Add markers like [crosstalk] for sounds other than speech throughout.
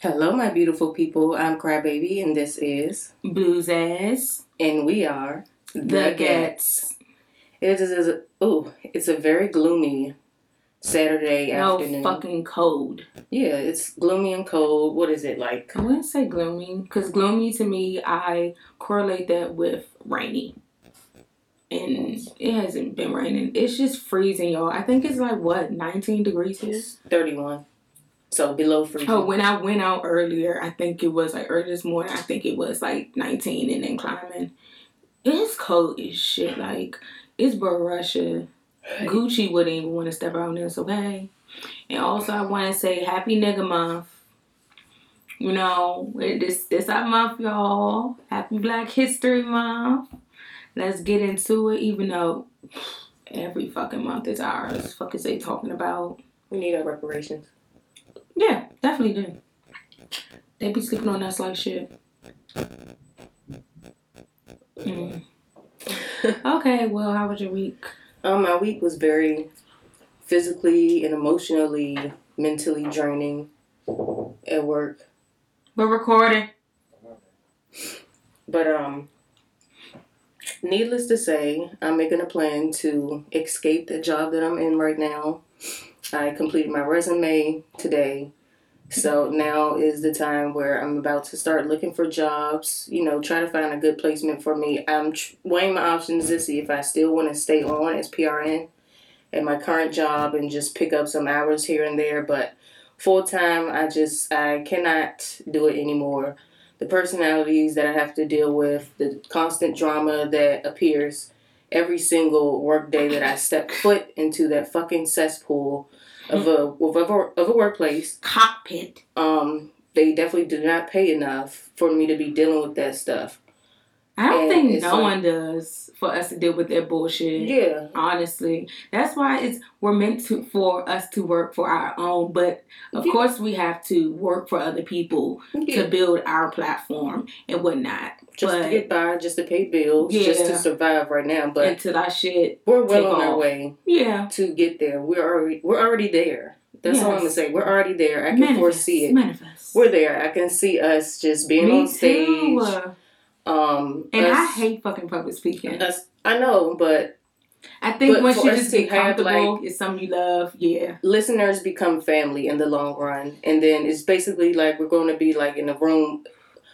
Hello, my beautiful people. I'm Crybaby, and this is Blu Zaas. and we are The Ghettz. It is a oh, it's a very gloomy Saturday afternoon. No afternoon. fucking cold. Yeah, it's gloomy and cold. What is it like? I wouldn't say gloomy because gloomy to me, I correlate that with rainy. And it hasn't been raining. It's just freezing, y'all. I think it's like what, 19 degrees here? Thirty-one, so below freezing. Oh, when I went out earlier, I think it was like early this morning, I think it was like 19 and then climbing. It's cold as shit. Like, it's but Russia. Gucci wouldn't even want to step out in this, okay? And also, I want to say Happy Nigga Month. You know, this this our month, y'all. Happy Black History Month. Let's get into it, even though every fucking month is ours. Fuck is they talking about? we need our reparations. Yeah, definitely do. They be sleeping on us like shit. Mm. [laughs] Okay, well, how was your week? Um, my week was very physically and emotionally, mentally draining at work. We're recording. But um needless to say, I'm making a plan to escape the job that I'm in right now. I completed my resume today. So now is the time where I'm about to start looking for jobs, you know, try to find a good placement for me. I'm tr- weighing my options to see if I still want to stay on as PRN at my current job and just pick up some hours here and there, but full time I just I cannot do it anymore the personalities that I have to deal with, the constant drama that appears every single workday that I step foot into that fucking cesspool of a of a, of a workplace. Cockpit. Um, they definitely do not pay enough for me to be dealing with that stuff. I don't And think no like- one does for us to deal with that bullshit. Yeah, Honestly, that's why it's we're meant to for us to work for our own, but of Yeah. course we have to work for other people yeah. to build our platform and whatnot. just to get by, just to pay bills, just to survive right now. But until that shit, we're well on our way yeah. to get there. We're already we're already there. That's all I'm gonna say. We're already there. I can manifest, foresee it. Manifest. We're there. I can see us just being Me on stage. too. Um, And I hate fucking public speaking. us. I know, but I think but once you just get have, comfortable, it's something you love. Yeah. listeners become family in the long run, and then it's basically like we're going to be like in a room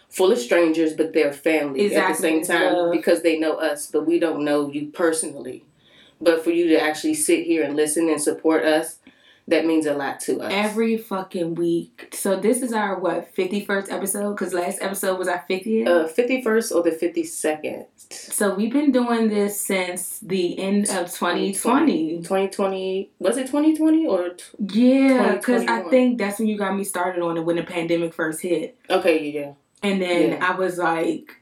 full of strangers, but they're family at the same time love. because they know us, but we don't know you personally. But for you to actually sit here and listen and support us, that means a lot to us. Every fucking week. So this is our what fifty first episode? Because last episode was our fiftieth. uh, 51st or the 52nd? so we've been doing this since the end of twenty twenty. 2020, was it 2020 or? T- Yeah, because I think that's when you got me started on it when the pandemic first hit, okay, yeah. and then Yeah. I was like,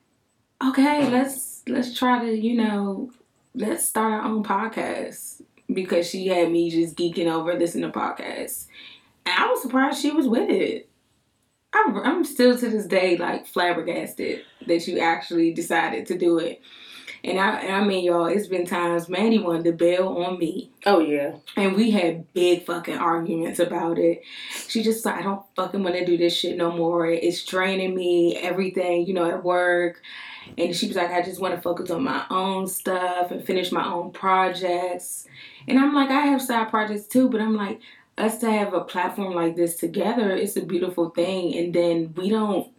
okay, let's let's try to you know let's start our own podcast because she had me just geeking over listening to podcasts, and I was surprised she was with it. I'm, I'm still to this day like flabbergasted that you actually decided to do it. And I, and I mean, y'all, it's been times Mandy wanted to bail on me. Oh, yeah. And we had big fucking arguments about it. She just like, I don't fucking want to do this shit no more. It's draining me, everything, you know, at work. And she was like, I just want to focus on my own stuff and finish my own projects. And I'm like, I have side projects too, but I'm like, us to have a platform like this together, it's a beautiful thing. And then we don't,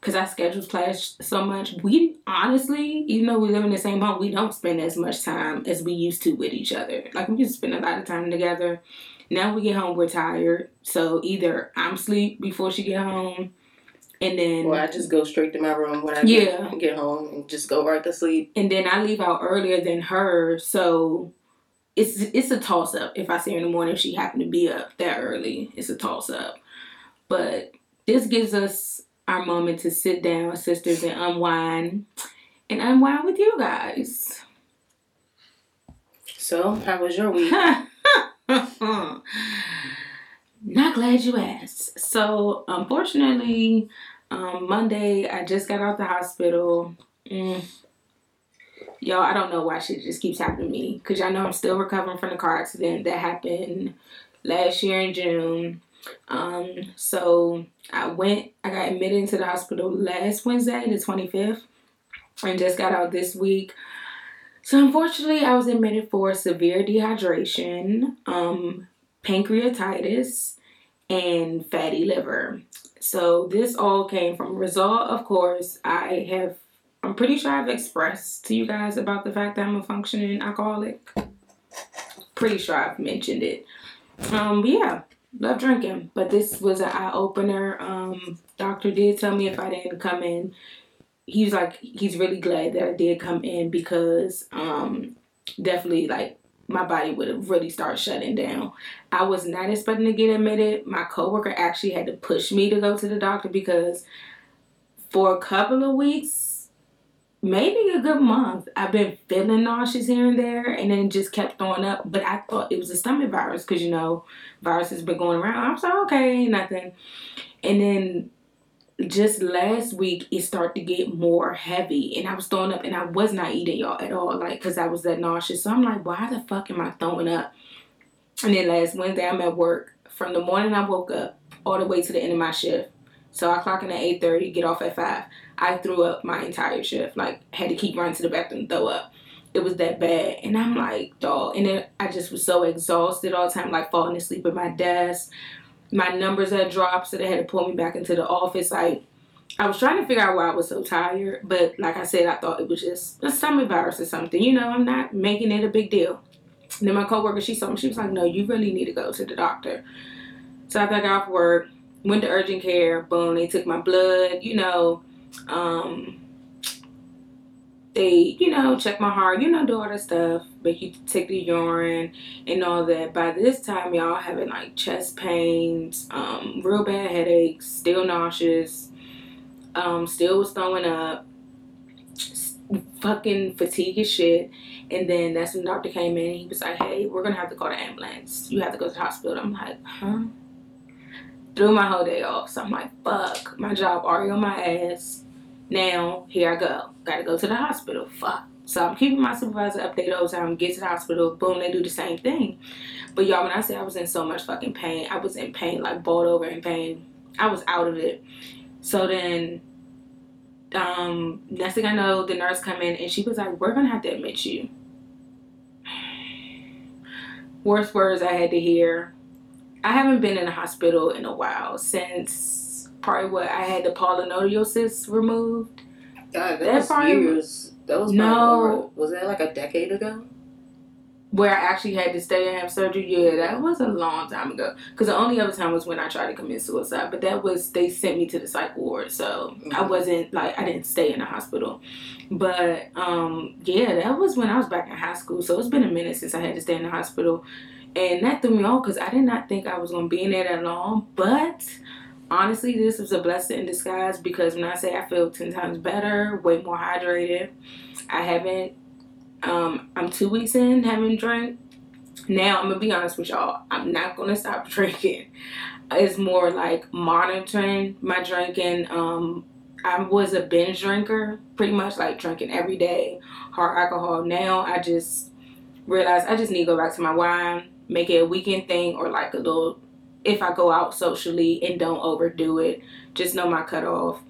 because our schedules clash so much, we honestly, even though we live in the same home, we don't spend as much time as we used to with each other. Like, we used to spend a lot of time together. Now we get home, we're tired. So either I'm asleep before she get home, and then Or I just go straight to my room when I Yeah. get, get home and just go right to sleep. and then I leave out earlier than her, so it's it's a toss up. If I see her in the morning, if she happened to be up that early, it's a toss up. But this gives us our moment to sit down, sisters, and unwind, and unwind with you guys. So, how was your week? [laughs] Not glad you asked. So, unfortunately, um, Monday I just got out the hospital. Mm. Y'all, I don't know why shit just keeps happening to me. Because y'all know I'm still recovering from the car accident that happened last year in June. Um, so I went, I got admitted into the hospital last Wednesday, the 25th, and just got out this week. So unfortunately, I was admitted for severe dehydration, um, pancreatitis, and fatty liver. So this all came from result, of course. I have, I'm pretty sure I've expressed to you guys about the fact that I'm a functioning alcoholic. Pretty sure I've mentioned it. Um, but yeah, love drinking. But this was an eye opener. Um, doctor did tell me if I didn't come in, he was like, he's really glad that I did come in because um, definitely like my body would have really started shutting down. I was not expecting to get admitted. My coworker actually had to push me to go to the doctor because for a couple of weeks, maybe a good month, I've been feeling nauseous here and there, and then just kept throwing up. But I thought it was a stomach virus because you know, virus has been going around. I was like, okay, nothing. And then just last week it started to get more heavy and I was throwing up and I was not eating y'all at all like because I was that nauseous so I'm like why the fuck am I throwing up and then last Wednesday I'm at work from the morning I woke up all the way to the end of my shift so I clock in at 8.30 get off at 5 I threw up my entire shift like had to keep running to the bathroom throw up it was that bad and I'm like dog and then I just was so exhausted all the time like falling asleep at my desk my numbers had dropped, so they had to pull me back into the office. Like, I was trying to figure out why I was so tired, but like I said, I thought it was just a stomach virus or something. You know, I'm not making it a big deal. And then my coworker, she saw me, she was like, "No, you really need to go to the doctor." So after I got off work, went to urgent care. Boom, they took my blood. You know, um, they, you know, check my heart, you know, do all that stuff, make you take the urine and all that. By this time, y'all having like chest pains, um, real bad headaches, still nauseous, um, still was throwing up, fucking fatigue as shit. And then that's when the doctor came in. He was like, "Hey, we're gonna have to call the ambulance. You have to go to the hospital." I'm like, "Huh?" Threw my whole day off. So I'm like, "Fuck, my job already on my ass." Now, here I go. Gotta go to the hospital. Fuck. So I'm keeping my supervisor updated all the time. Get to the hospital. Boom, they do the same thing. But y'all, when I say I was in so much fucking pain, I was in pain, like balled over in pain. I was out of it. So then, um, next thing I know, the nurse come in and she was like, "We're gonna have to admit you." [sighs] Worst words I had to hear. I haven't been in a hospital in a while since probably what I had the polyneurosis removed. God, that, that was probably, years. That was no. was that like a decade ago? Where I actually had to stay and have surgery. Yeah, that was a long time ago. Because the only other time was when I tried to commit suicide. But that was they sent me to the psych ward, so mm-hmm. I wasn't like I didn't stay in the hospital. But um, yeah, that was when I was back in high school. So it's been a minute since I had to stay in the hospital, and that threw me off because I did not think I was gonna be in there that long. But honestly, this was a blessing in disguise because when I say I feel 10 times better, way more hydrated, I haven't, um, I'm two weeks in, haven't drank. Now, I'm gonna be honest with y'all, I'm not gonna stop [laughs] drinking. It's more like monitoring my drinking. Um, I was a binge drinker, pretty much like drinking every day, hard alcohol. Now I just realize I just need to go back to my wine, make it a weekend thing or like a little if I go out socially and don't overdo it. Just know my cutoff.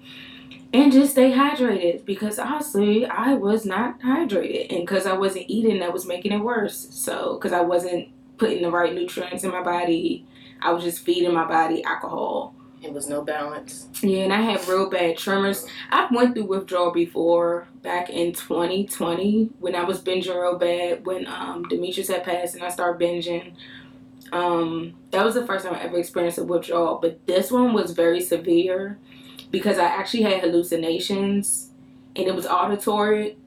And just stay hydrated because honestly, I was not hydrated. And because I wasn't eating, that was making it worse. So, because I wasn't putting the right nutrients in my body, I was just feeding my body alcohol. It was no balance. Yeah, and I had real bad tremors. I went through withdrawal before back in 2020 when I was binging real bad when um, Demetrius had passed and I started binging. Um, that was the first time I ever experienced a withdrawal, but this one was very severe because I actually had hallucinations and it was auditory.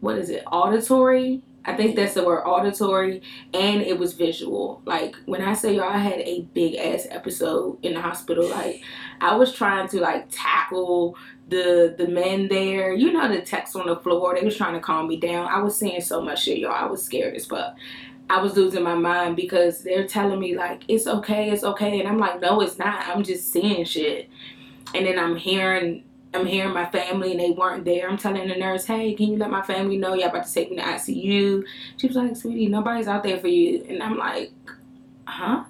What is it? Auditory? I think that's the word auditory and it was visual. Like when I say y'all I had a big ass episode in the hospital, like I was trying to like tackle the the men there. You know the text on the floor, they was trying to calm me down. I was seeing so much shit, y'all. I was scared as fuck. I was losing my mind because they're telling me like it's okay, it's okay, and I'm like, no, it's not. I'm just seeing shit, and then I'm hearing, I'm hearing my family, and they weren't there. I'm telling the nurse, hey, can you let my family know y'all about to take me to ICU? She was like, sweetie, nobody's out there for you, and I'm like, huh?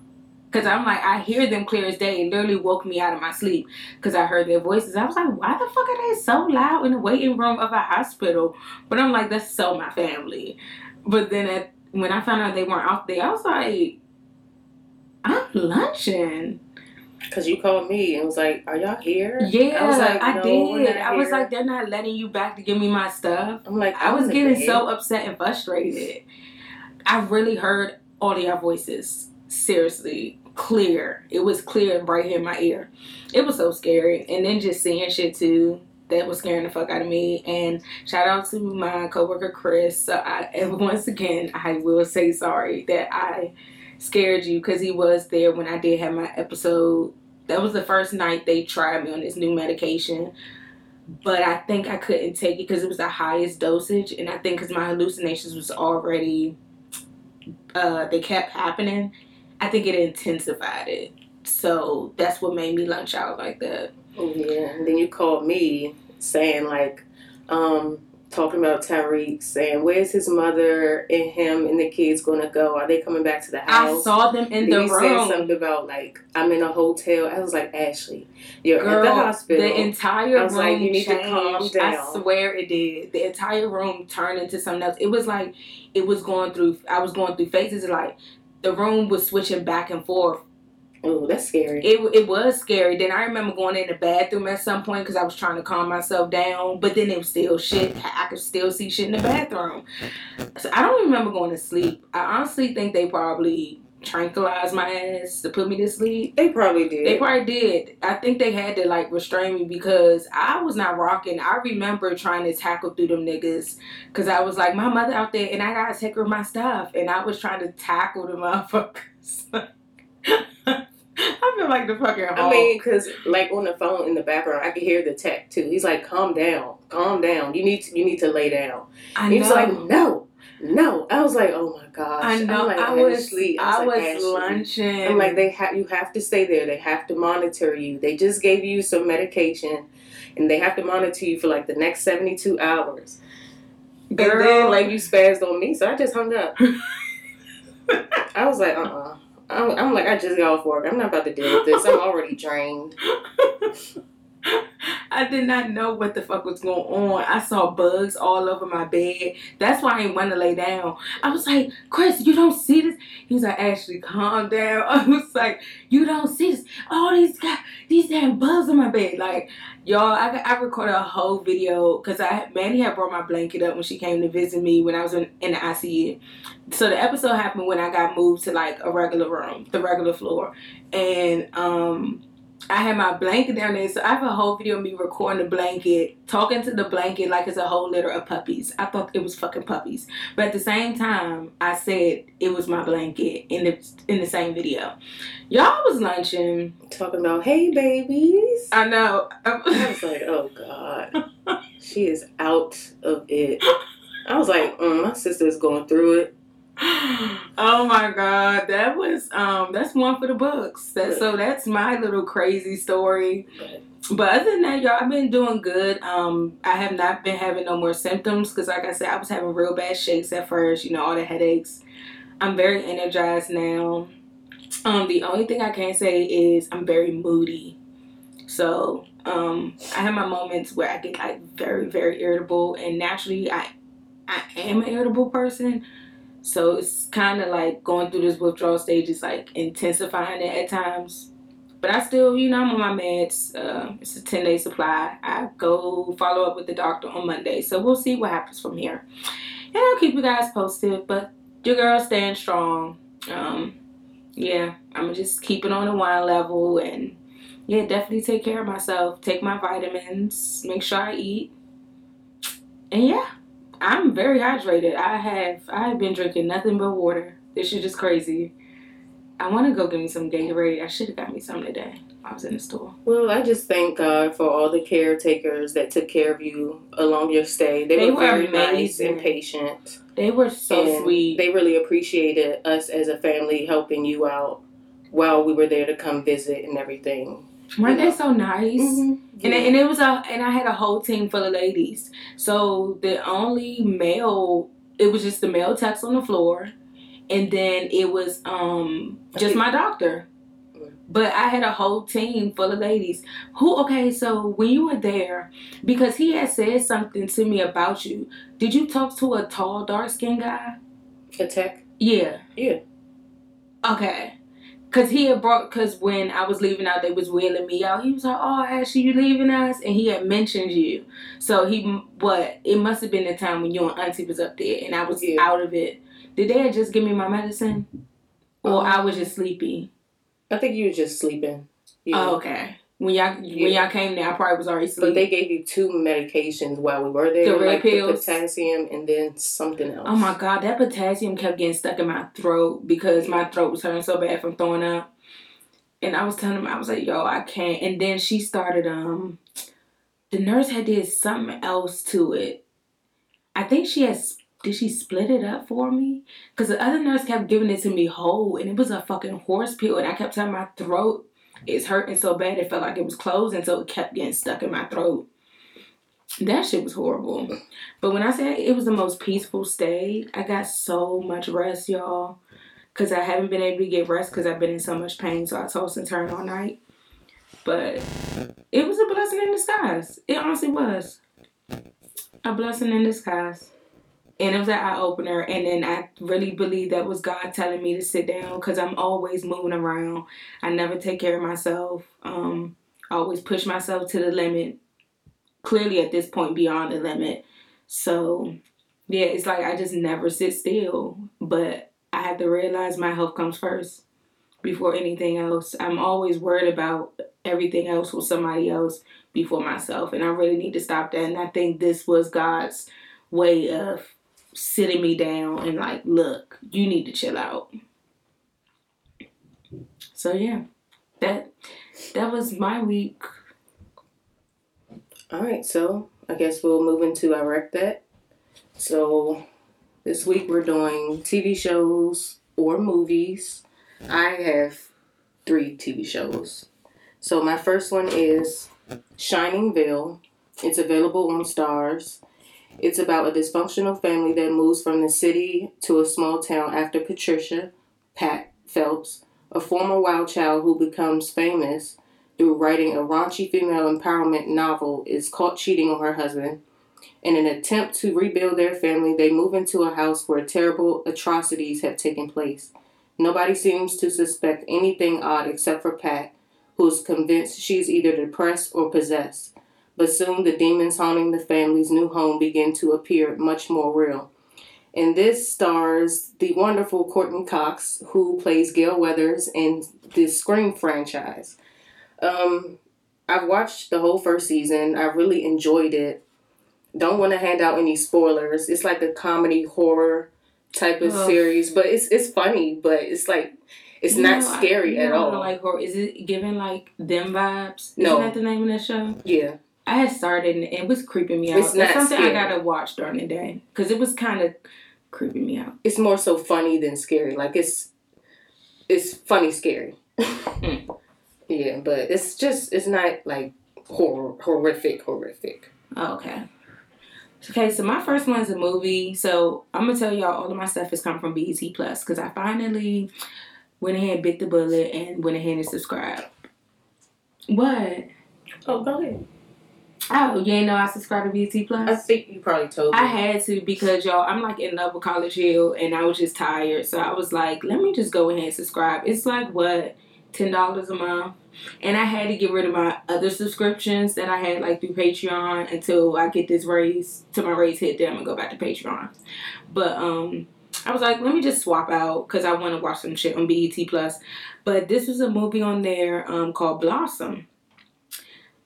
Cause I'm like, I hear them clear as day. It literally woke me out of my sleep because I heard their voices. I was like, why the fuck are they so loud in the waiting room of a hospital? But I'm like, that's so my family. But then at, when I found out they weren't out there, I was like, I'm lunching. Cause you called me and was like, "Are y'all here?" Yeah, I was like, I did. I was like, they're not letting you back to give me my stuff. I'm like, I was I'm in getting bed. so upset and frustrated. I really heard all of your voices. Seriously, clear. It was clear right here in my ear. It was so scary. And then just seeing shit too. That was scaring the fuck out of me. And shout out to my coworker Chris. So I, and [laughs] once again, I will say sorry that I scared you because he was there when I did have my episode. That was the first night they tried me on this new medication but I think I couldn't take it because it was the highest dosage, and I think because my hallucinations was already, uh, they kept happening. I think it intensified it, so that's what made me lunch out like that. Oh, yeah, and then you called me saying like, um, talking about Tyreek, saying where's his mother and him and the kids gonna go? Are they coming back to the house?" I saw them in Then the room. said something about like I'm in a hotel. I was like Ashley, you're Girl, at the hospital. the entire I was room like, you need to changed. calm I swear it did. The entire room turned into something else. It was like it was going through. I was going through phases. Like the room was switching back and forth. Oh, that's scary. It, it was scary. Then I remember going in the bathroom at some point because I was trying to calm myself down. But then it was still shit. I could still see shit in the bathroom. So I don't remember going to sleep. I honestly think they probably tranquilized my ass to put me to sleep. they probably did. They probably did. I think they had to like restrain me because I was not rocking. I remember trying to tackle through them niggas because I was like, my mother out there and I gotta take her my stuff. And I was trying to tackle the motherfuckers. [laughs] [laughs] I feel like the fucking I mean, because like on the phone in the background, I could hear the tech too. He's like, "Calm down, calm down. You need to, you need to lay down." I He know. was like, "No, no." I was like, "Oh my gosh." I know. I'm like, I was. I I was, was like, lunching. I'm like, they have you have to stay there. They have to monitor you. They just gave you some medication, and they have to monitor you for like the next 72 hours. And then Girl. like you spazzed on me, so I just hung up. [laughs] I was like, uh uh I'm, I'm like, I just got off work. I'm not about to deal with this. I'm [laughs] already drained. [laughs] [laughs] I did not know what the fuck was going on. I saw bugs all over my bed. That's why I didn't want to lay down. I was like, Chris, you don't see this? He was like, Ashley, calm down. [laughs] I was like, you don't see this? All these guys, these damn bugs on my bed. Like, y'all, I, I recorded a whole video because I Mandy had brought my blanket up when she came to visit me when I was in, in the ICU. So the episode happened when I got moved to like a regular room, the regular floor. And um I had my blanket down there, so I have a whole video of me recording the blanket, talking to the blanket like it's a whole litter of puppies. I thought it was fucking puppies, but at the same time, I said it was my blanket in the in the same video. Y'all was lunching. Talking about, hey babies. I know. I was like, oh god, [laughs] she is out of it. I was like, mm, my sister is going through it. Oh my god, that was um that's one for the books. That so that's my little crazy story. But other than that, y'all, I've been doing good. Um, I have not been having no more symptoms because, like I said, I was having real bad shakes at first. You know, all the headaches. I'm very energized now. Um, the only thing I can say is I'm very moody. So, um, I have my moments where I get like very, very irritable, and naturally, I, I am an irritable person. So it's kind of like going through this withdrawal stage is like intensifying it at times. But I still, you know, I'm on my meds. Uh, it's a 10 day supply. I go follow up with the doctor on Monday. So we'll see what happens from here. And I'll keep you guys posted. But your girl staying strong. Um, yeah, I'm just keeping on the wine level. And yeah, definitely take care of myself. Take my vitamins. Make sure I eat. And yeah, I'm very hydrated. I have I have been drinking nothing but water. This is just crazy. I want to go get me some Gatorade. I should have got me some today. I was in the store. Well, I just thank God for all the caretakers that took care of you along your stay. They, They were were very nice and patient. They were so and sweet. They really appreciated us as a family helping you out while we were there to come visit and everything. Weren't you they so nice? Mm-hmm. And, it, and it was a and I had a whole team full of ladies. So the only male, it was just the male techs on the floor, and then it was um just my doctor. But I had a whole team full of ladies who. Okay, so when you were there, because he had said something to me about you. Did you talk to a tall, dark skinned guy? A tech? Yeah. Yeah. Okay. Cause he had brought, cause when I was leaving out, they was wheeling me out. He was like, "Oh, Ashley, you leaving us?" And he had mentioned you. So he, what? It must have been the time when you and Auntie was up there, and I was Yeah. out of it. Did they just give me my medicine, or um, I was just sleepy? I think you were just sleeping. Yeah. Oh, okay. When y'all when y'all came there, I probably was already But they gave you two medications while we were there. The red like pills? the potassium and then something else. Oh my god, that potassium kept getting stuck in my throat because my throat was hurting so bad from throwing up. And I was telling him, I was like, yo, I can't. And then she started, um, the nurse had did something else to it. I think she has, did she split it up for me? Because the other nurse kept giving it to me whole and it was a fucking horse pill. And I kept telling my throat is hurting so bad it felt like it was closing. So it kept getting stuck in my throat. That shit was horrible. But when I say it was the most peaceful stay, I got so much rest, y'all. Because I haven't been able to get rest because I've been in so much pain. So I tossed and turned all night. But it was a blessing in disguise. It honestly was. A blessing in disguise. And it was an eye opener. And then I really believe that was God telling me to sit down because I'm always moving around. I never take care of myself. Um, I always push myself to the limit. Clearly, at this point, beyond the limit. So, yeah, it's like I just never sit still. But I have to realize my health comes first before anything else. I'm always worried about everything else with somebody else before myself. And I really need to stop that. And I think this was God's way of sitting me down and like, look, you need to chill out. So yeah. That that was my week. All right, so I guess we'll move into our rec bet. So this week we're doing TV shows or movies. I have three TV shows. So my first one is Shining Vale. It's available on Starz. It's about a dysfunctional family that moves from the city to a small town after Patricia, Pat Phelps, a former wild child who becomes famous through writing a raunchy female empowerment novel, is caught cheating on her husband. In an attempt to rebuild their family, they move into a house where terrible atrocities have taken place. Nobody seems to suspect anything odd except for Pat, who is convinced she's either depressed or possessed. But soon the demons haunting the family's new home begin to appear much more real. And this stars the wonderful Courteney Cox, who plays Gale Weathers in the Scream franchise. Um, I've watched the whole first season. I really enjoyed it. Don't want to hand out any spoilers. It's like a comedy horror type of Ugh. series, but it's it's funny, but it's like it's You not know, scary you at all. Like horror. Is it giving like them vibes? No. Isn't that the name of that show? yeah, I had started and it was creeping me out. It's That's not something scary. I gotta watch during the day because it was kind of creeping me out. it's more so funny than scary. Like it's it's funny scary. Hmm. [laughs] Yeah, but it's just it's not like horror horrific horrific. Oh, okay. Okay, so my first one is a movie. So I'm gonna tell y'all all of my stuff is coming from BET Plus because I finally went ahead and bit the bullet and went ahead and subscribed. What? Oh, go ahead. Oh, you ain't know I subscribed to BET Plus? I think you probably told me. I had to because y'all, I'm like in love with College Hill and I was just tired. So I was like, let me just go ahead and subscribe. It's like what, ten dollars a month? And I had to get rid of my other subscriptions that I had like through Patreon until I get this raise till my raise hit. Then I'm gonna go back to Patreon. But um, I was like, let me just swap out because I want to watch some shit on BET Plus. But this was a movie on there um called Blossom.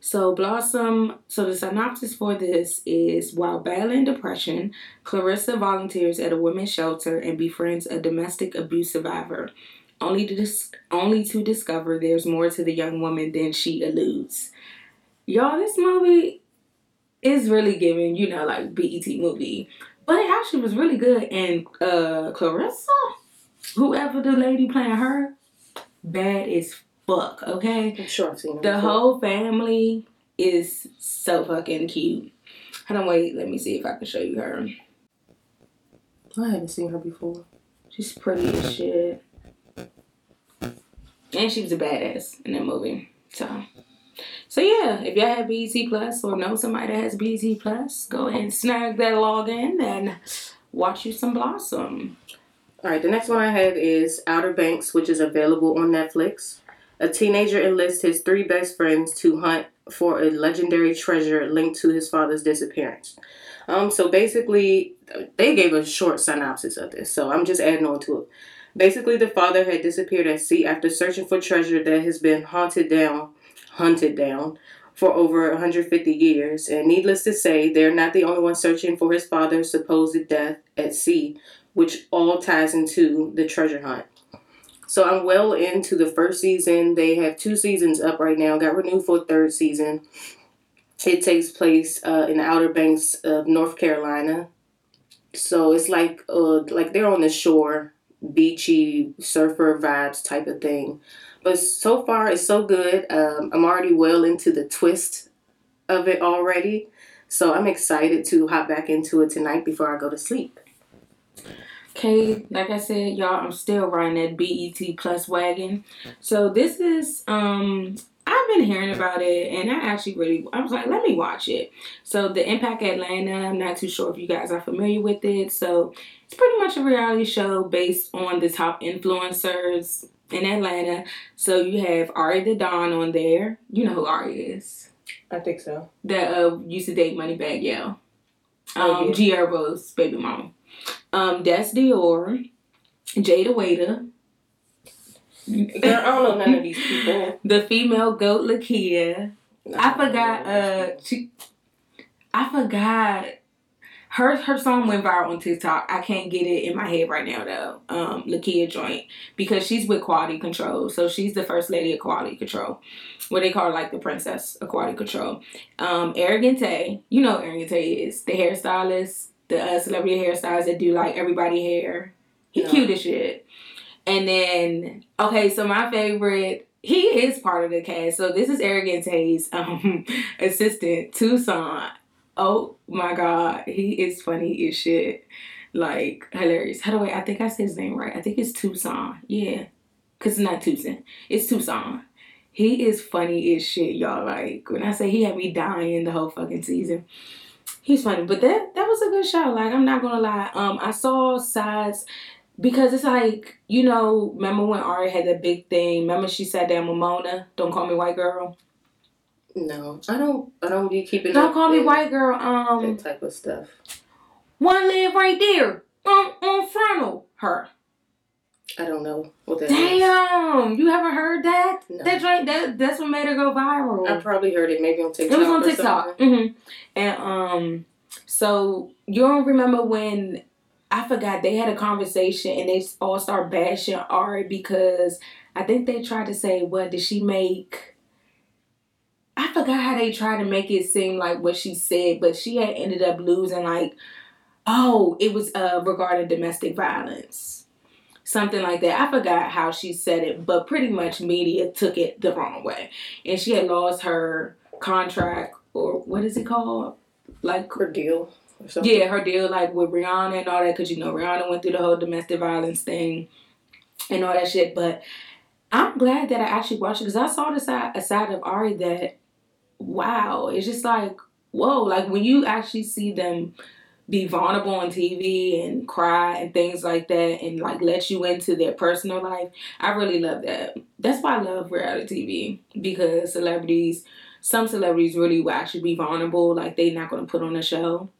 So Blossom, so the synopsis for this is while battling depression, Clarissa volunteers at a women's shelter and befriends a domestic abuse survivor, only to dis- only to discover there's more to the young woman than she alludes. Y'all, this movie is really giving, you know, like BET movie. But it actually was really good. And uh Clarissa, whoever the lady playing her, bad as fuck, okay? I'm sure I've seen. The before. whole family is so fucking cute. Hold on, wait. Let me see if I can show you her. I haven't seen her before. She's pretty as shit. and she was a badass in that movie. So, so yeah, if y'all have BET Plus or know somebody that has BET Plus, go ahead and snag that login and watch you some Blossom. All right, the next one I have is Outer Banks, which is available on Netflix. A teenager enlists his three best friends to hunt for a legendary treasure linked to his father's disappearance. Um, so basically, they gave a short synopsis of this, so I'm just adding on to it. Basically, the father had disappeared at sea after searching for treasure that has been haunted down, hunted down for over 150 years. And needless to say, they're not the only ones searching for his father's supposed death at sea, which all ties into the treasure hunt. So I'm well into the first season. They have two seasons up right now. Got renewed for a third season. It takes place uh, in the Outer Banks of North Carolina. So it's like uh, like they're on the shore, beachy surfer vibes type of thing. But so far it's so good. Um, I'm already well into the twist of it already. So I'm excited to hop back into it tonight before I go to sleep. Okay, like I said, y'all, I'm still riding that BET Plus wagon. So this is um I've been hearing about it and I actually really I was like, let me watch it. So the Impact Atlanta, I'm not too sure if you guys are familiar with it. So it's pretty much a reality show based on the top influencers in Atlanta. So you have Ari the Don on there. You know who Ari is. I think so. That uh used to date Moneybagg Yo. Um Oh, yeah. G Herbo's baby mama. Um Dess Dior, Jayda Wayda, Girl, I don't know none of these people. [laughs] the female goat Lakeyah. I forgot uh she I forgot her her song went viral on TikTok. I can't get it in my head right now though. Um Lakeyah joint. Because she's with quality control. So she's the first lady of quality control. What they call her, like the princess of quality control. Um Arrogant Tay, you know who Arrogant Tay is, the hairstylist, the uh, celebrity hairstylists that do like everybody hair. He No. cute as shit. And then okay, so my favorite he is part of the cast. So this is Arrogant Tay's um, [laughs] assistant, Tucson. Oh my god, he is funny as shit. Like hilarious. How do I? I think I said his name right. I think it's Tucson. Yeah, cause it's not Tucson. It's Tucson. He is funny as shit, y'all. Like when I say he had me dying the whole fucking season. He's funny, but that that was a good show. Like I'm not gonna lie. Um, I saw sides because it's like you know. Remember when Ari had that big thing? Remember she sat down with Mona. Don't call me white girl. No, I don't. I don't be keeping. Don't call me white girl. Um, That type of stuff. one live right there. Um, on frontal her. I don't know what that Damn, you haven't heard that? No. That joint. That that's what made her go viral. I probably heard it maybe on TikTok. It was on TikTok. something. hmm And um, so you don't remember when I forgot they had a conversation and they all start bashing Ari because I think they tried to say, "What did she make?" I forgot how they tried to make it seem like what she said, but she had ended up losing like, oh, it was uh regarding domestic violence. Something like that. I forgot how she said it, but pretty much media took it the wrong way. And she had lost her contract or what is it called? Like Her deal. Or something. yeah, her deal like with Rihanna and all that, because you know Rihanna went through the whole domestic violence thing and all that shit. But I'm glad that I actually watched it because I saw the side a side of Ari that wow, it's just like whoa, like when you actually see them be vulnerable on TV and cry and things like that and like let you into their personal life. I really love that. That's why I love reality TV because celebrities, some celebrities really will actually be vulnerable. Like they're not going to put on a show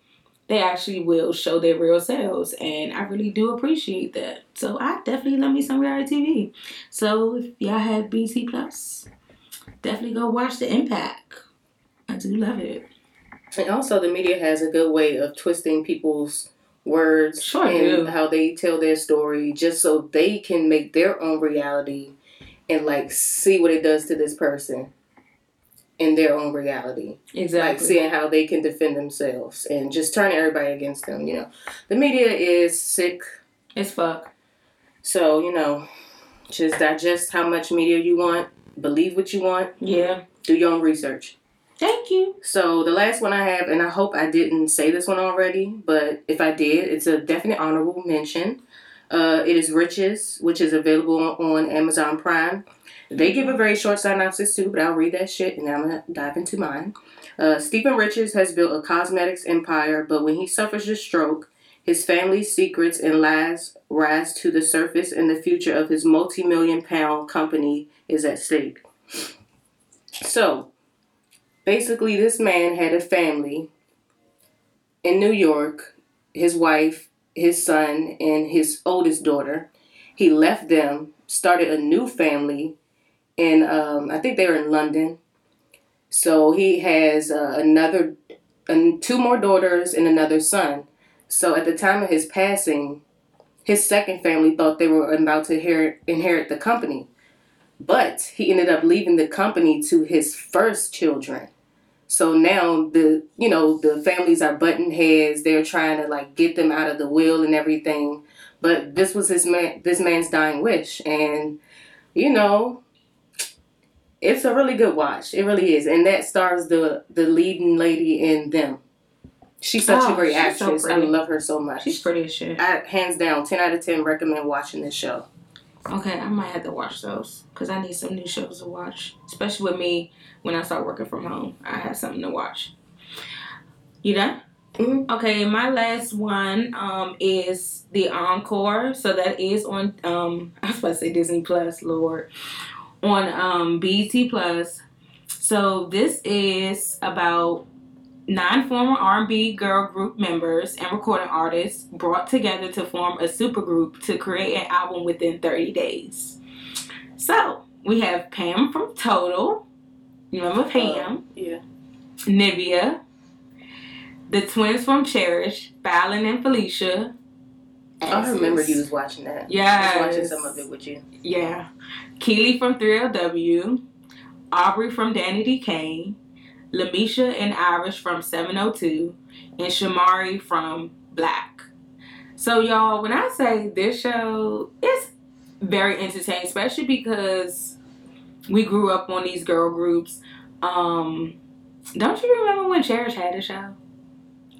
they actually will show their real selves and I really do appreciate that. So I definitely love me some reality TV. So if y'all have BET Plus, definitely go watch the impact. I do love it. And also, the media has a good way of twisting people's words Sure and do. how they tell their story, just so they can make their own reality and like see what it does to this person in their own reality. Exactly. Like seeing how they can defend themselves and just turn everybody against them. You know, the media is sick, it's fuck. so you know, just digest how much media you want, believe what you want, Yeah. do your own research. Thank you. So the last one I have, and I hope I didn't say this one already, but if I did, it's a definite honorable mention. Uh, it is Riches, which is available on Amazon Prime. They give a very short synopsis too, but I'll read that shit and then I'm gonna dive into mine. Uh, Stephen Richards has built a cosmetics empire, but when he suffers a stroke, his family's secrets and lies rise to the surface, and the future of his multi million pound company is at stake. So, basically, this man had a family in New York his wife, his son, and his oldest daughter. He left them, started a new family, and um, I think they were in London. So he has uh, another, uh, two more daughters and another son. So at the time of his passing, his second family thought they were about to inherit, inherit the company. But he ended up leaving the company to his first children. So now the you know the families are button heads. They're trying to like get them out of the will and everything. But this was his man this man's dying wish, and you know it's a really good watch. It really is, and that stars the the leading lady in them. She's such Oh, a great she's so actress. I love her so much. She's pretty as shit. I, hands down, ten out of ten recommend watching this show. Okay, I might have to watch those because I need some new shows to watch, especially with me when I start working from home. I have something to watch. You done? Mhm. Okay, my last one um, is the Encore. So that is on. Um, [laughs] I was about to say Disney Plus, Lord, on um, BET Plus. So this is about nine former R&B girl group members and recording artists brought together to form a supergroup to create an album within 30 days. So we have Pam from Total. You remember Pam? Yeah. Nivea. The twins from Cherish, Fallon and Felisha. I remember you was watching that. I was watching some of it with you. Yeah. Kiely from 3LW. Aubrey from Danity Kane. LeMisha and Irish from 702. And Shamari from Blaque. So, y'all, when I say this show, it's very entertaining, especially because we grew up on these girl groups. Um, don't you remember when Cherish had a show?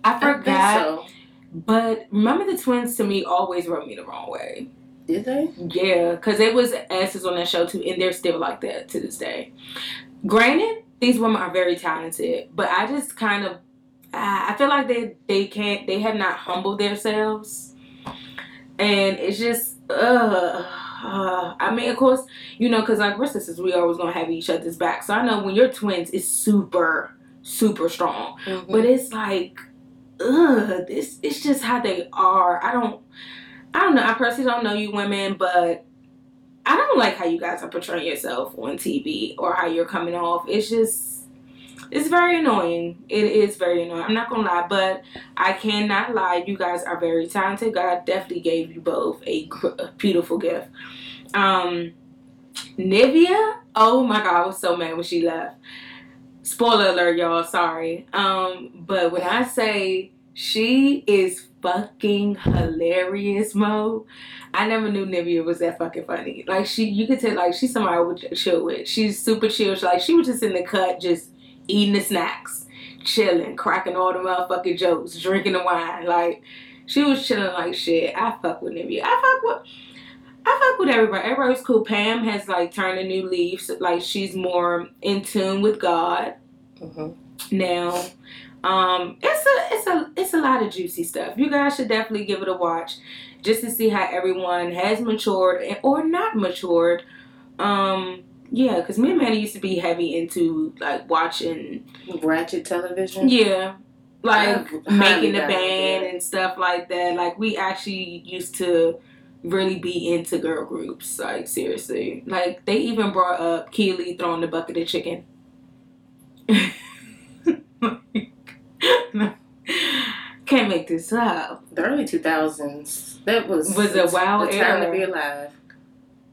I I forgot. so. But remember the twins to me always rubbed me the wrong way. Did they? Yeah, because it was asses on that show too, and they're still like that to this day. Granted, these women are very talented, but I just kind of, I feel like they they can't, they have not humbled themselves, and it's just, uh, uh I mean, of course, you know, because like we're sisters, we always gonna have each other's back. So I know when you're twins, it's super, super strong. Mm-hmm. But it's like, ugh, this it's just how they are. I don't I don't know. I personally don't know you women, but I don't like how you guys are portraying yourself on TV or how you're coming off. It's just it's very annoying. It is very annoying. I'm not gonna lie, but I cannot lie. You guys are very talented. God definitely gave you both a, beautiful gift. Um, Nivea. Oh my God, I was so mad when she left. Spoiler alert, y'all. Sorry. Um, but when I say she is fucking hilarious, Mo. I never knew Nivea was that fucking funny. Like she, you could tell, like she's somebody I would chill with. She's super chill. She, like she was just in the cut, just eating the snacks, chilling, cracking all the motherfucking jokes, drinking the wine. Like she was chilling like shit. I fuck with Nivea. I fuck with. I fuck with everybody. Everybody's cool. Pam has like turned a new leaf. So, like she's more in tune with God Mm-hmm. now. Um, it's a it's a it's a lot of juicy stuff. You guys should definitely give it a watch, just to see how everyone has matured or not matured. Um, yeah, because me and Mandy used to be heavy into like watching, Ratchet television. yeah, like making the band and stuff like that. Like we actually used to really be into girl groups. Like seriously, like they even brought up Kiely throwing the bucket of chicken. [laughs] Can't make this up. The early two thousands. That was Was a wild the time to be alive.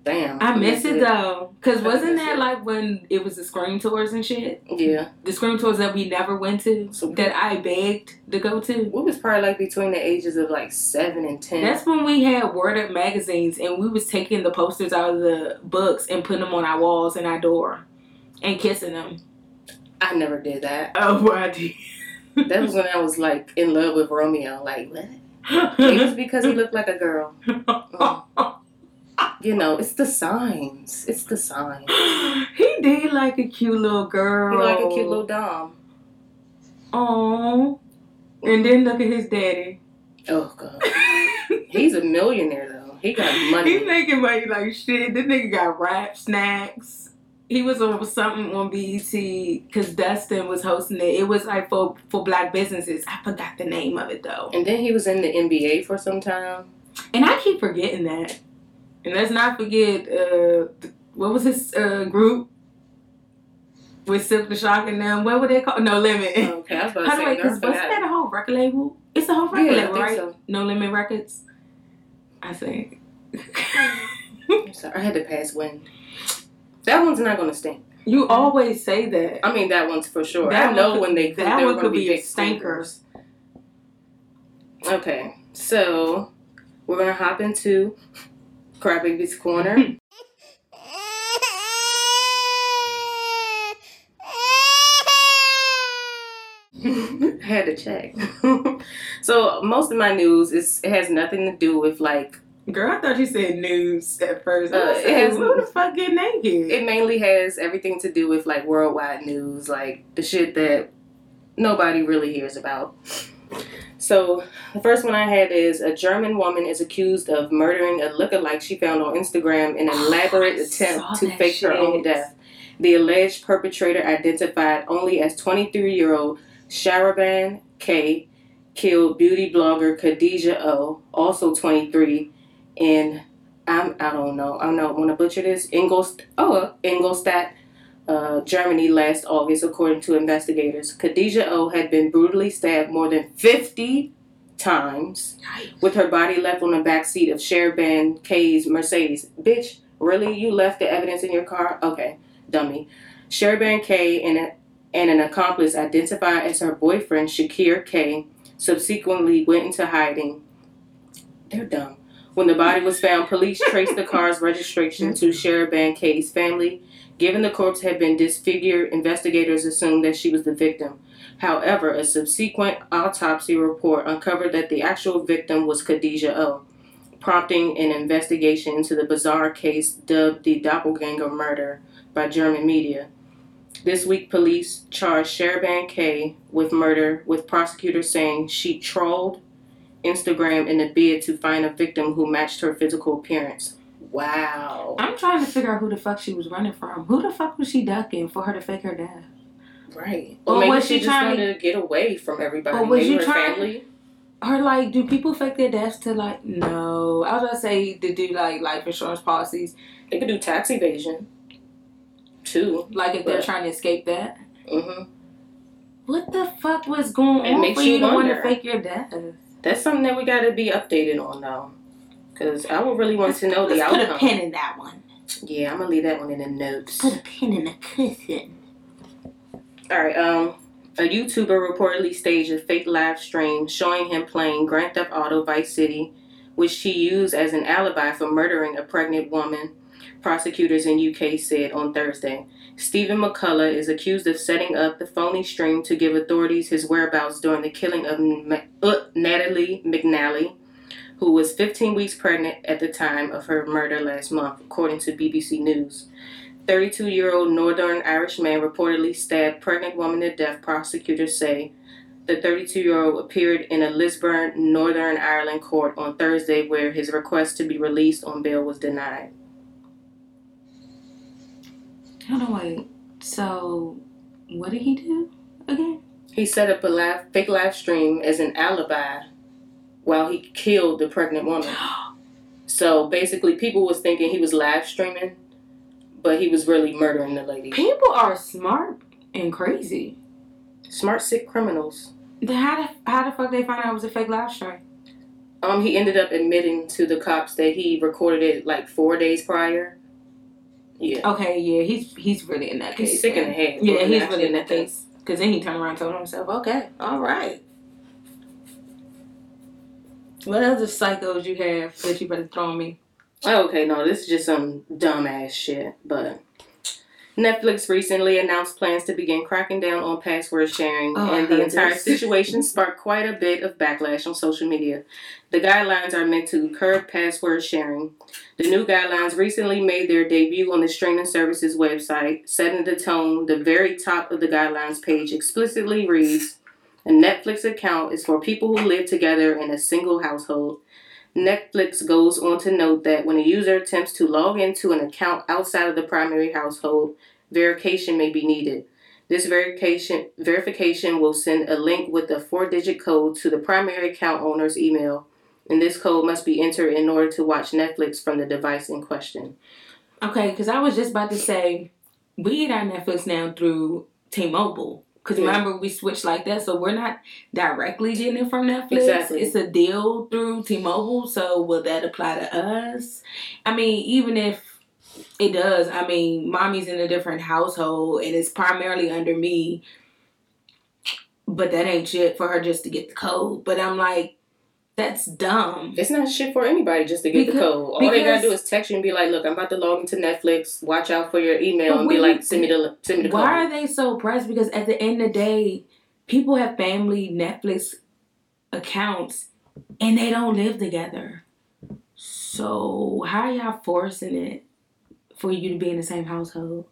Damn. I miss it though, cause wasn't that it. like when it was the scream tours and shit? Yeah. The scream tours that we never went to, So- that I begged to go to. We was probably like between the ages of like seven and ten. That's when we had Word Up magazines and we was taking the posters out of the books and putting them on our walls and our door and kissing them. I never did that. Oh, [laughs] I did. That was [laughs] when I was like in love with Romeo. Like what? It was because he looked like a girl. Mm. [laughs] you know, it's the signs. It's the signs. he did like a cute little girl. He like a cute little dom. Oh. And then look at his daddy. Oh god. He's a millionaire though. He got money. [laughs] He's making money like shit. This nigga got rap snacks. He was on something on BET because Dustin was hosting it. It was like for for black businesses. I forgot the name of it though. and then he was in the NBA for some time. And I keep forgetting that. And let's not forget, uh, what was his uh, group with Silk the Shock and them? What were they called? No Limit. Okay, I was about to say, I? girl, Because wasn't that a whole record label? It's a whole record Yeah, label, right? so. No Limit Records. I think. I'm sorry, I had to pass wind. That one's not gonna stink. you always say that. I mean, that one's for sure. That I know could- when they that one could be a big stinker. stinkers. Okay, so we're gonna hop into Crybaby's corner. [laughs] [laughs] Had to check. [laughs] so most of my news is it has nothing to do with like Girl, I thought you said news at first. Uh, it has- who the fuck get naked? it mainly has everything to do with like worldwide news, like the shit that nobody really hears about. So the first one I have is a German woman is accused of murdering a lookalike she found on Instagram in an Oh, elaborate I attempt to fake her own death. The alleged perpetrator, identified only as 23-year-old Sharaban K, killed beauty blogger Khadijah O, also 23, in I'm I don't know I don't know. want to butcher this Ingolst oh Ingolstadt, uh, Germany last August, according to investigators. Khadijah O had been brutally stabbed more than 50 times, with her body left on the back seat of Sharaban K's Mercedes. Bitch, really? You left the evidence in your car? Okay, dummy. Sharaban K and a, and an accomplice identified as her boyfriend Shakir K subsequently went into hiding. They're dumb. When the body was found, police traced the car's [laughs] registration to Sharaban K's family. Given the corpse had been disfigured, investigators assumed that she was the victim. However, a subsequent autopsy report uncovered that the actual victim was Khadijah O, prompting an investigation into the bizarre case dubbed the Doppelganger murder by German media. This week, police charged Sharaban K with murder, with prosecutors saying she trolled Instagram in a bid to find a victim who matched her physical appearance. Wow. I'm trying to figure out who the fuck she was running from. Who the fuck was she ducking for her to fake her death? Right. Or Or maybe was she she trying to- get away from everybody. Or was maybe you her trying- family. Or like, do people fake their deaths to like? No, I was gonna say to do like life insurance policies, They could do tax evasion. Too. like if they're trying to escape that. Mm hmm What the fuck was going It on for you you to want to fake your death? That's something that we got to be updated on, though. Because I would really want to know the Let's put outcome. a pin in that one. Yeah, I'm gonna leave that one in the notes. Put a pin in the cushion. All right. Um, a YouTuber reportedly staged a fake live stream showing him playing Grand Theft Auto Vice City, which he used as an alibi for murdering a pregnant woman. Prosecutors in UK said on Thursday. Stephen McCullough is accused of setting up the phony stream to give authorities his whereabouts during the killing of uh, Natalie McNally, who was 15 weeks pregnant at the time of her murder last month, according to BBC News. 32 year old Northern Irish man reportedly stabbed pregnant woman to death, prosecutors say. The 32 year old appeared in a Lisburn, Northern Ireland court on Thursday, where his request to be released on bail was denied. Hold on, wait. So, what did he do again? He set up a live, fake live stream as an alibi while he killed the pregnant woman. [gasps] So basically, people was thinking he was live streaming, but he was really murdering the lady. People are smart and crazy. Smart, sick criminals. Then how the how the fuck they find out it was a fake live stream? Um, he ended up admitting to the cops that he recorded it like four days prior. Yeah, Okay, yeah, he's he's really in that case. he's sick in the head. Yeah, he's really in that case. Because then he turned around and told himself, okay, all right. What other psychos you have that you better throw me? Oh, okay, no, this is just some dumbass shit. But Netflix recently announced plans to begin cracking down on password sharing, Oh, and the entire this. [laughs] situation sparked quite a bit of backlash on social media. The guidelines are meant to curb password sharing. The new guidelines recently made their debut on the streaming services website, setting the tone. The very top of the guidelines page explicitly reads A Netflix account is for people who live together in a single household. Netflix goes on to note that when a user attempts to log into an account outside of the primary household, verification may be needed. This verification verification will send a link with a four-digit code to the primary account owner's email, and this code must be entered in order to watch Netflix from the device in question. Okay, because I was just about to say, we get our Netflix now through T-Mobile. Because Yeah. remember, we switched like that, so we're not directly getting it from Netflix. Exactly. It's a deal through T-Mobile, so will that apply to us? I mean, even if it does, I mean, mommy's in a different household and it's primarily under me, but that ain't shit for her just to get the code. But I'm like, that's dumb. It's not shit for anybody just to get the code. All they gotta do is text you and be like, "Look, I'm about to log into Netflix. Watch out for your email," and be like, "Send me the send me the code. Why code." are they so pressed? Because at the end of the day, people have family Netflix accounts and they don't live together. So how are y'all forcing it for you to be in the same household?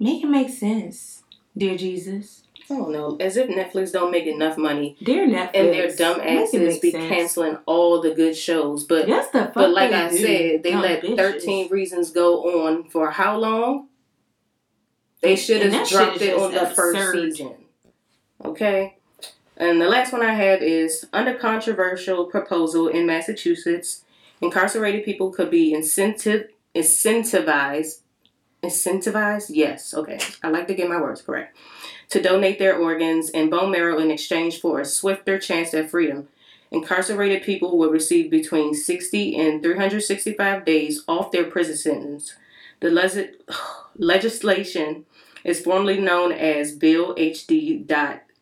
Make it make sense, dear Jesus. I don't know. As if Netflix don't make enough money Dear Netflix. and their dumb asses be sense. canceling all the good shows. But That's the but like I do, said, they dumb let bitches. 13 Reasons go on for how long? They should have dropped it on the first absurd. season. Okay? And the last one I have is under controversial proposal in Massachusetts, incarcerated people could be incentive incentivized incentivized? Yes, okay. I like to get my words correct. To donate their organs and bone marrow in exchange for a swifter chance at freedom. Incarcerated people will receive between 60 and 365 days off their prison sentence. The les- [sighs] legislation is formally known as Bill HD.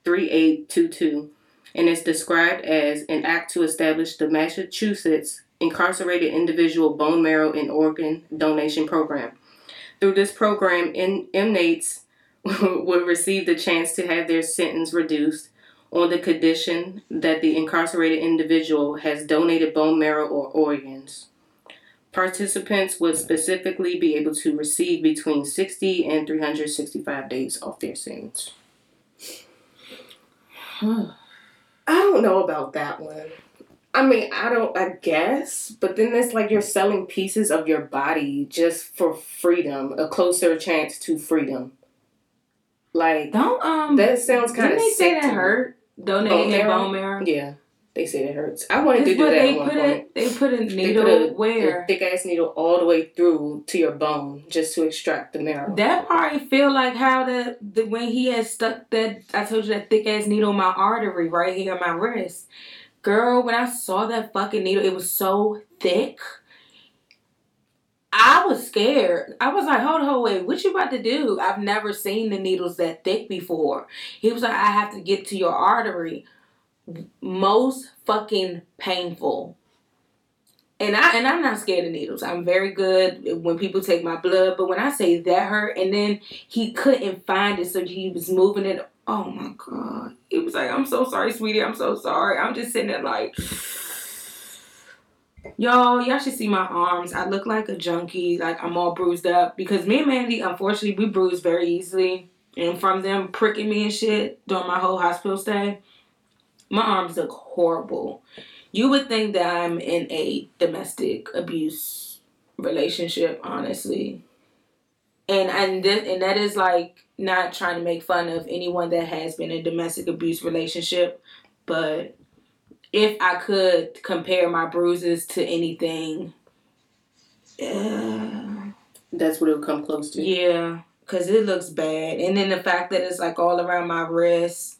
3822 and is described as an act to establish the Massachusetts Incarcerated Individual Bone Marrow and Organ Donation Program. Through this program, in- inmates [laughs] will receive the chance to have their sentence reduced on the condition that the incarcerated individual has donated bone marrow or organs. Participants would specifically be able to receive between 60 and 365 days off their sentence. I don't know about that one. I mean, I don't, I guess, but then it's like you're selling pieces of your body just for freedom, a closer chance to freedom. Like, Don't um. that sounds kind of. didn't they say that hurt? Donating Bone marrow? bone marrow. Yeah, they say it hurts. I wanted to do that they at one put point. it, they put a needle put a, where a thick ass needle all the way through to your bone just to extract the marrow. that part feel like how the, the when he had stuck that I told you that thick ass needle in my artery right here on my wrist. Girl, when I saw that fucking needle, it was so thick. I was scared. I was like, hold on, wait, what you about to do? I've never seen the needles that thick before. He was like, I have to get to your artery. Most fucking painful. And I and I'm not scared of needles. I'm very good when people take my blood, but when I say that hurt, and then he couldn't find it, so he was moving it. Oh my god! He was like, "I'm so sorry, sweetie. I'm so sorry." I'm just sitting there like, y'all, y'all should see my arms. I look like a junkie. Like I'm all bruised up because me and Mandy, unfortunately, we bruise very easily, and from them pricking me and shit during my whole hospital stay, my arms look horrible. You would think that I'm in a domestic abuse relationship, honestly. And and this, and that is like not trying to make fun of anyone that has been in a domestic abuse relationship, but if I could compare my bruises to anything, uh, That's what it would come close to. yeah, because it looks bad. And then the fact that it's like all around my wrists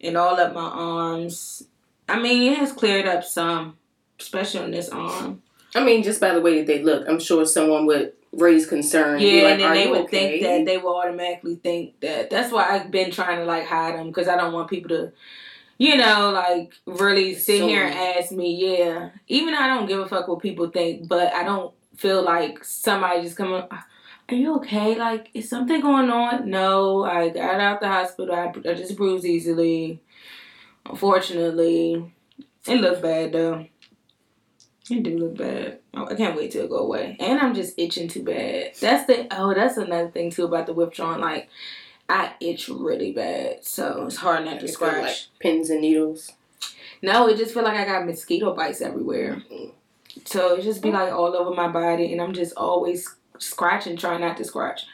and all up my arms. I mean, it has cleared up some, especially on this arm. I mean, just by the way that they look, I'm sure someone would raise concern. Yeah, like, and then they would okay?" think that they would automatically think that. That's why I've been trying to like hide them because I don't want people to, you know, like really sit here and ask me. Yeah, even though I don't give a fuck what people think, but I don't feel like somebody just coming. Ah, are you okay? Like, is something going on? No, I got out the hospital. I, I just bruised easily. Unfortunately, it looked bad though. It do look bad. Oh, I can't wait till it go away. And I'm just itching too bad. That's the oh, that's another thing too about the withdrawing. Like, I itch really bad, so it's hard not to It scratch. like pins and needles. No, it just feel like I got mosquito bites everywhere. Mm-hmm. So it just be like all over my body, and I'm just always scratching, trying not to scratch.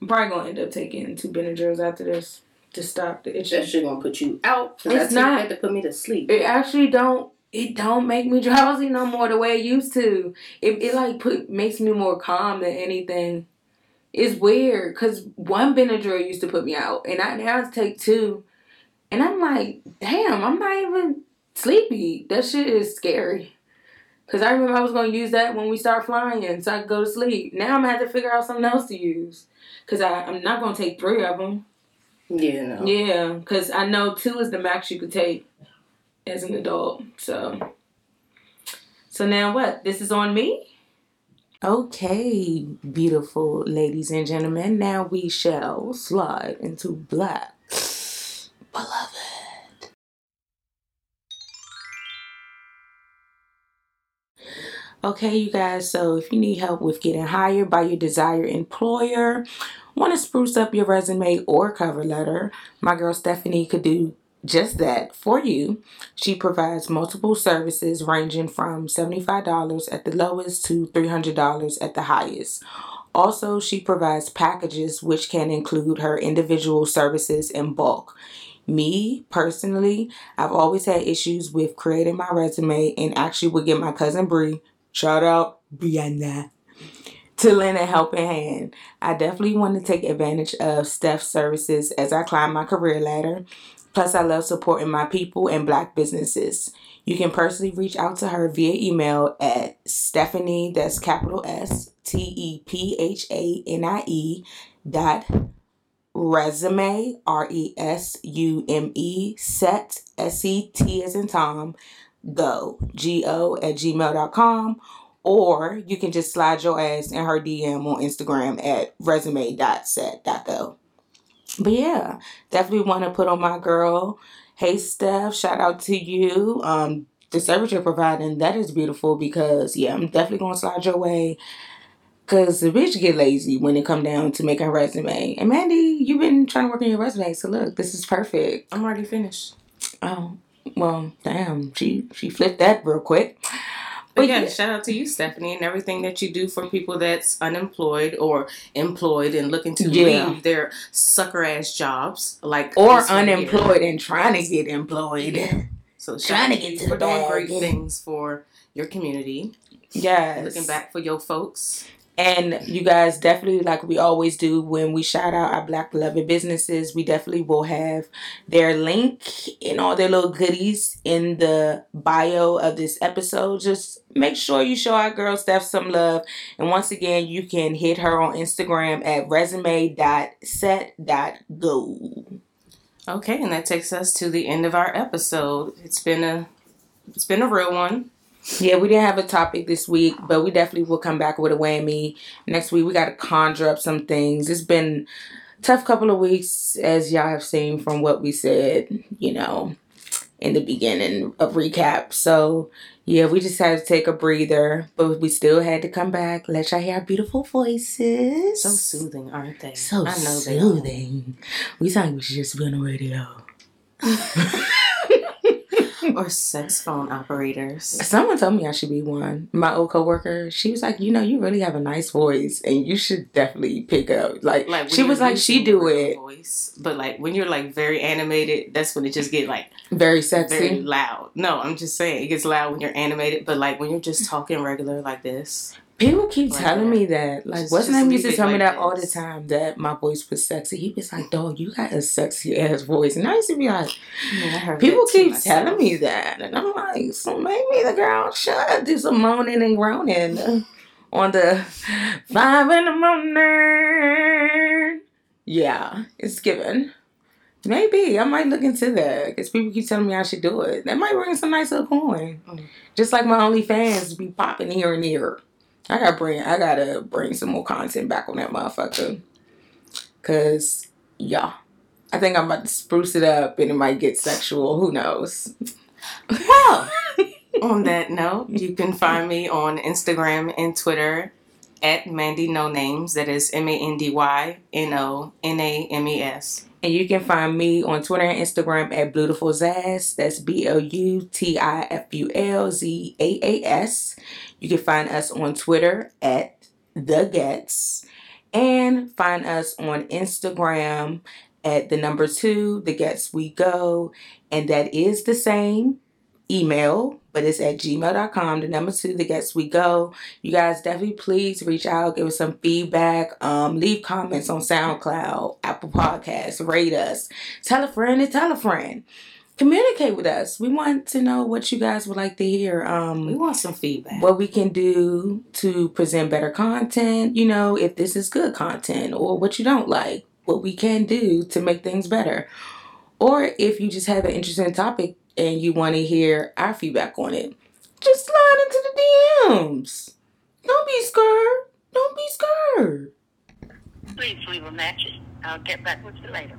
I'm probably gonna end up taking two Benadryls after this to stop the itching. That shit gonna put you out. It's that's not. not to put me to sleep. It actually don't. It don't make me [laughs] drowsy no more the way it used to. It it like put makes me more calm than anything. It's weird because one Benadryl used to put me out, and I now take two, and I'm like, damn, I'm not even sleepy. That shit is scary. Cause I remember I was gonna use that when we start flying, so I could go to sleep. Now I'm gonna have to figure out something else to use, cause I I'm not gonna take three of them. Yeah, no. Yeah, because I know two is the max you could take as an adult. So, so now what? This is on me. Okay, beautiful ladies and gentlemen. Now we shall slide into black, beloved. Okay, you guys, so if you need help with getting hired by your desired employer, want to spruce up your resume or cover letter, my girl Stephanie could do just that for you. She provides multiple services ranging from $75 at the lowest to $300 at the highest. Also, she provides packages which can include her individual services in bulk. Me personally, I've always had issues with creating my resume and actually would get my cousin Bree, shout out Brianna, to lend a helping hand. I definitely want to take advantage of Steph's services as I climb my career ladder. Plus, I love supporting my people and black businesses. You can personally reach out to her via email at Stephanie, that's capital S T E P H A N I E dot resume, R E S U M E, set, S E T as in Tom, go, G O at gmail.com. Or you can just slide your ass in her DM on Instagram at resume.set.go. But yeah, definitely want to put on my girl. Hey Steph, shout out to you. Um, the service you're providing, that is beautiful because yeah, I'm definitely gonna slide your way. Cause the bitch get lazy when it come down to making a resume. And Mandy, you've been trying to work on your resume, so look, this is perfect. I'm already finished. Oh, well, damn, she she flipped that real quick. But But yeah, shout out to you, Stephanie, and everything that you do for people that's unemployed or employed and looking to Yeah. leave their sucker ass jobs, like Or unemployed and trying to get employed. Yeah. So [laughs] Trying to get to for doing bag. great things for your community. Yes. Looking back for your folks. And you guys definitely, like we always do when we shout out our Black beloved businesses, we definitely will have their link and all their little goodies in the bio of this episode. Just make sure you show our girl Steph some love. And once again, you can hit her on Instagram at resume.set.go. Okay, and that takes us to the end of our episode. It's been a it's been a real one. Yeah, we didn't have a topic this week, but we definitely will come back with a whammy. Next week, we got to conjure up some things. It's been a tough couple of weeks, as y'all have seen from what we said, you know, in the beginning of recap. So, yeah, we just had to take a breather, but we still had to come back. Let y'all hear our beautiful voices. So soothing, aren't they? So I know they are. soothing. We sound like we should just be on the radio. [laughs] [laughs] or sex phone operators. Someone told me I should be one. My old coworker, she was like, you know, you really have a nice voice, and you should definitely pick up. Like, Like she was like, she do it Voice, but like when you're like very animated, that's when it just get like very sexy. very loud. No, I'm just saying it gets loud when you're animated, but like when you're just talking regular like this. People keep Like telling that. me that. Like, Just- what's just name used to tell me like that all the time that my voice was sexy. He was like, dog, you got a sexy ass voice. And I used to be like, Yeah, people keep myself. telling me that. And I'm like, so maybe the girl should do some moaning and groaning on the five in the morning. Yeah, it's given. Maybe I might look into that because people keep telling me I should do it. That might bring some nice little coin. Mm. Just like my OnlyFans be popping here and there. I gotta bring I gotta bring some more content back on that motherfucker. Cause yeah. I think I'm about to spruce it up and it might get sexual. Who knows? Well, on that note, you can find me on Instagram and Twitter at Mandy No Names. That is M A N D Y N O N A M E S. And you can find me on Twitter and Instagram at Blutiful Zaas. That's B O U T I F U L Z A A S. You can find us on Twitter at The Ghettz. And find us on Instagram at the number two, The Ghettz We Go. And that is the same email, but it's at gmail.com. The number two, The Ghettz We Go. You guys definitely please reach out, give us some feedback, um, leave comments on SoundCloud, Apple Podcasts, rate us, tell a friend and tell a friend. Communicate with us. We want to know what you guys would like to hear. Um, We want some feedback. what we can do to present better content, you know, if this is good content or what you don't like, what we can do to make things better. Or if you just have an interesting topic and you want to hear our feedback on it, just slide into the DMs. Don't be scared. Don't be scared. Please leave a message. I'll get back with you later.